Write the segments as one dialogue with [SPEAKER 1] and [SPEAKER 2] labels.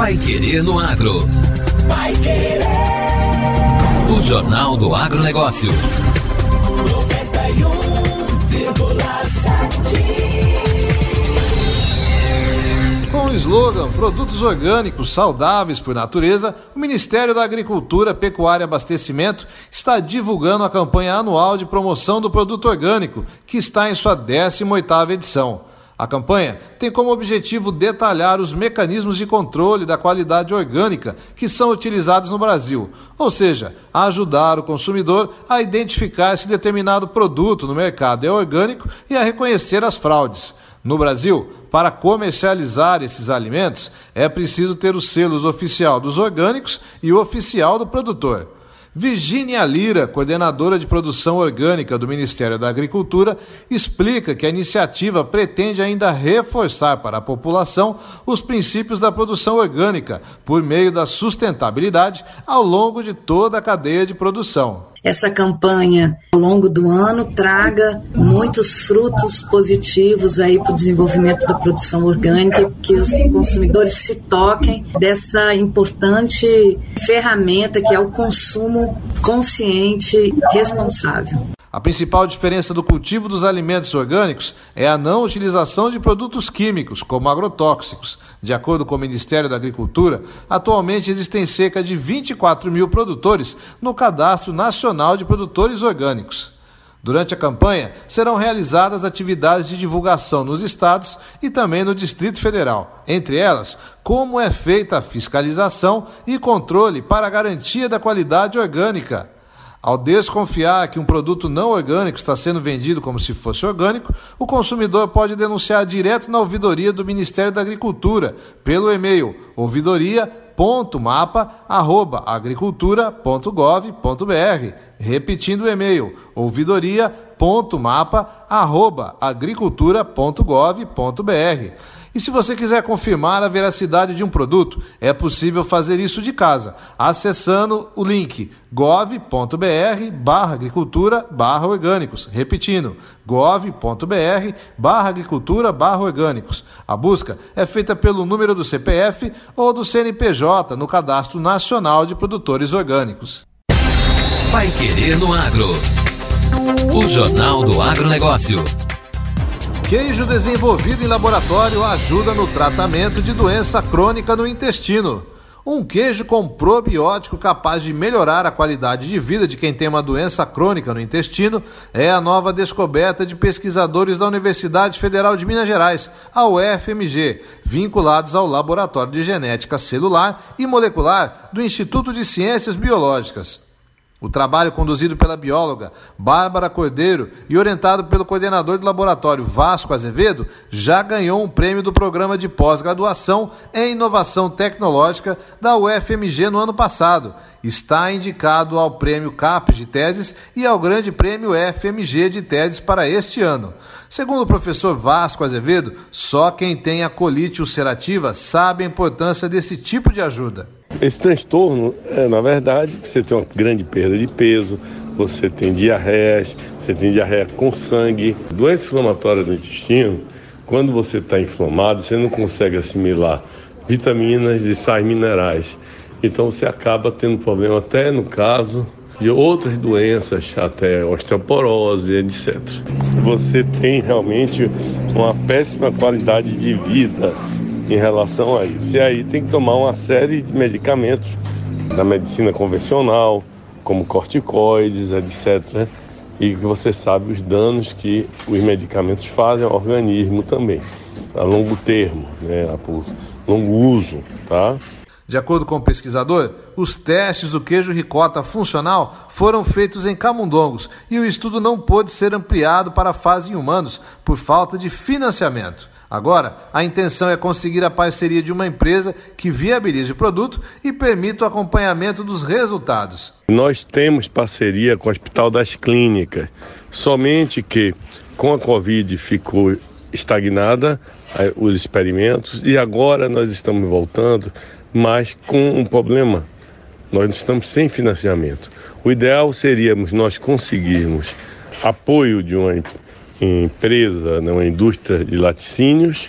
[SPEAKER 1] Pai Querer no Agro. Pai Querer. O Jornal do Agronegócio. 91,7.
[SPEAKER 2] Com o slogan Produtos Orgânicos Saudáveis por Natureza, o Ministério da Agricultura, Pecuária e Abastecimento está divulgando a campanha anual de promoção do produto orgânico, que está em sua 18ª edição. A campanha tem como objetivo detalhar os mecanismos de controle da qualidade orgânica que são utilizados no Brasil, ou seja, ajudar o consumidor a identificar se determinado produto no mercado é orgânico e a reconhecer as fraudes. No Brasil, para comercializar esses alimentos, é preciso ter os selos oficial dos orgânicos e oficial do produtor. Virgínia Lira, coordenadora de produção orgânica do Ministério da Agricultura, explica que a iniciativa pretende ainda reforçar para a população os princípios da produção orgânica por meio da sustentabilidade ao longo de toda a cadeia de produção
[SPEAKER 3] essa campanha ao longo do ano traga muitos frutos positivos aí para o desenvolvimento da produção orgânica, que os consumidores se toquem dessa importante ferramenta que é o consumo consciente responsável.
[SPEAKER 2] A principal diferença do cultivo dos alimentos orgânicos é a não utilização de produtos químicos, como agrotóxicos. De acordo com o Ministério da Agricultura, atualmente existem cerca de 24 mil produtores no Cadastro Nacional de Produtores Orgânicos. Durante a campanha, serão realizadas atividades de divulgação nos estados e também no Distrito Federal. Entre elas, como é feita a fiscalização e controle para a garantia da qualidade orgânica ao desconfiar que um produto não orgânico está sendo vendido como se fosse orgânico, o consumidor pode denunciar direto na ouvidoria do Ministério da Agricultura pelo e-mail ouvidoria.mapa@agricultura.gov.br, repetindo o e-mail ouvidoria.mapa@agricultura.gov.br. E se você quiser confirmar a veracidade de um produto, é possível fazer isso de casa, acessando o link gov.br barra agricultura barra orgânicos. Repetindo, gov.br barra agricultura barra orgânicos. A busca é feita pelo número do CPF ou do CNPJ no Cadastro Nacional de Produtores Orgânicos.
[SPEAKER 1] Vai Querer no Agro. O Jornal do Agronegócio.
[SPEAKER 2] Queijo desenvolvido em laboratório ajuda no tratamento de doença crônica no intestino. Um queijo com probiótico capaz de melhorar a qualidade de vida de quem tem uma doença crônica no intestino é a nova descoberta de pesquisadores da Universidade Federal de Minas Gerais, a UFMG, vinculados ao Laboratório de Genética Celular e Molecular do Instituto de Ciências Biológicas. O trabalho conduzido pela bióloga Bárbara Cordeiro e orientado pelo coordenador do laboratório Vasco Azevedo já ganhou um prêmio do programa de pós-graduação em inovação tecnológica da UFMG no ano passado. Está indicado ao prêmio CAPES de teses e ao grande prêmio FMG de teses para este ano. Segundo o professor Vasco Azevedo, só quem tem a colite ulcerativa sabe a importância desse tipo de ajuda.
[SPEAKER 4] Esse transtorno, é, na verdade, você tem uma grande perda de peso, você tem diarreias, você tem diarreia com sangue. Doença inflamatória do intestino, quando você está inflamado, você não consegue assimilar vitaminas e sais minerais. Então você acaba tendo problema até no caso de outras doenças, até osteoporose, etc. Você tem realmente uma péssima qualidade de vida em relação a isso. E aí tem que tomar uma série de medicamentos da medicina convencional, como corticoides, etc. E que você sabe os danos que os medicamentos fazem ao organismo também, a longo termo, né, por longo uso, tá?
[SPEAKER 2] De acordo com o pesquisador, os testes do queijo ricota funcional foram feitos em camundongos e o estudo não pôde ser ampliado para a fase em humanos por falta de financiamento. Agora, a intenção é conseguir a parceria de uma empresa que viabilize o produto e permita o acompanhamento dos resultados.
[SPEAKER 4] Nós temos parceria com o Hospital das Clínicas, somente que com a Covid ficou estagnada eh, os experimentos e agora nós estamos voltando mas com um problema. Nós estamos sem financiamento. O ideal seríamos nós conseguirmos apoio de uma empresa, né, uma indústria de laticínios,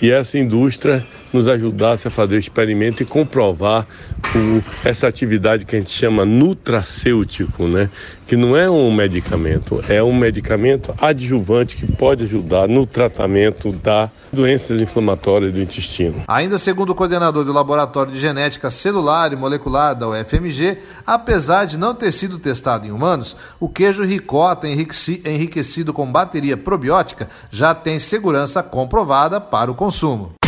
[SPEAKER 4] e essa indústria nos ajudasse a fazer o experimento e comprovar o, essa atividade que a gente chama nutracêutico, né? que não é um medicamento, é um medicamento adjuvante que pode ajudar no tratamento da doenças inflamatórias do intestino.
[SPEAKER 2] Ainda segundo o coordenador do Laboratório de Genética Celular e Molecular da UFMG, apesar de não ter sido testado em humanos, o queijo ricota enriquecido com bateria probiótica já tem segurança comprovada para o consumo.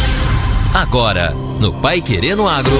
[SPEAKER 1] Agora, no Pai Querendo Agro.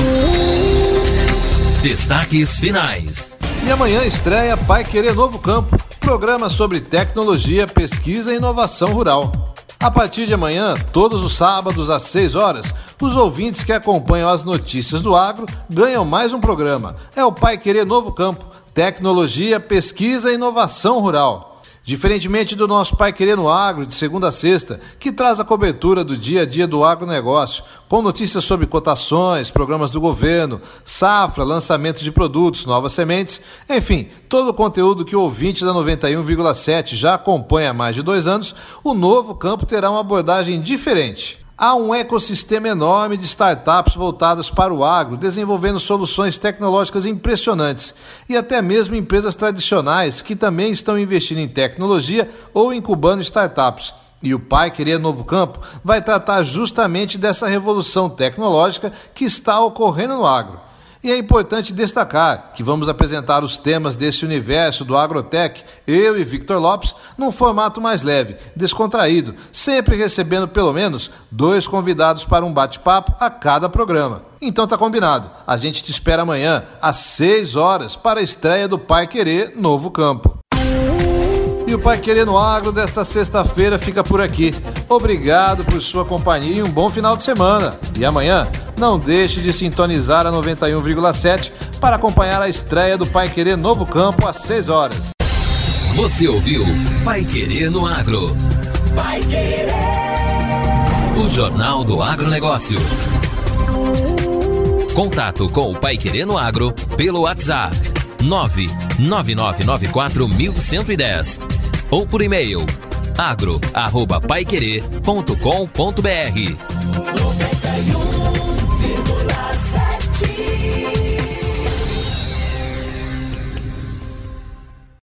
[SPEAKER 1] Destaques finais.
[SPEAKER 2] E amanhã estreia Pai Querer Novo Campo, programa sobre tecnologia, pesquisa e inovação rural. A partir de amanhã, todos os sábados às 6 horas, os ouvintes que acompanham as notícias do agro ganham mais um programa. É o Pai Querer Novo Campo, tecnologia, pesquisa e inovação rural. Diferentemente do nosso Pai Querendo Agro, de segunda a sexta, que traz a cobertura do dia a dia do agronegócio, com notícias sobre cotações, programas do governo, safra, lançamentos de produtos, novas sementes, enfim, todo o conteúdo que o ouvinte da 91,7 já acompanha há mais de dois anos, o novo campo terá uma abordagem diferente. Há um ecossistema enorme de startups voltadas para o agro, desenvolvendo soluções tecnológicas impressionantes, e até mesmo empresas tradicionais que também estão investindo em tecnologia ou incubando startups. E o Pai Querer Novo Campo vai tratar justamente dessa revolução tecnológica que está ocorrendo no agro. E é importante destacar que vamos apresentar os temas desse universo do Agrotech, eu e Victor Lopes, num formato mais leve, descontraído, sempre recebendo pelo menos dois convidados para um bate-papo a cada programa. Então tá combinado. A gente te espera amanhã às 6 horas para a estreia do Pai Querer Novo Campo. E o Pai Querendo Agro desta sexta-feira fica por aqui. Obrigado por sua companhia e um bom final de semana. E amanhã, não deixe de sintonizar a 91,7 para acompanhar a estreia do Pai Querer Novo Campo às 6 horas.
[SPEAKER 1] Você ouviu Pai Querer no Agro. Pai Querer. O Jornal do Agronegócio. Contato com o Pai Querer no Agro pelo WhatsApp 999941110 ou por e-mail agro@paiquerê.com.br.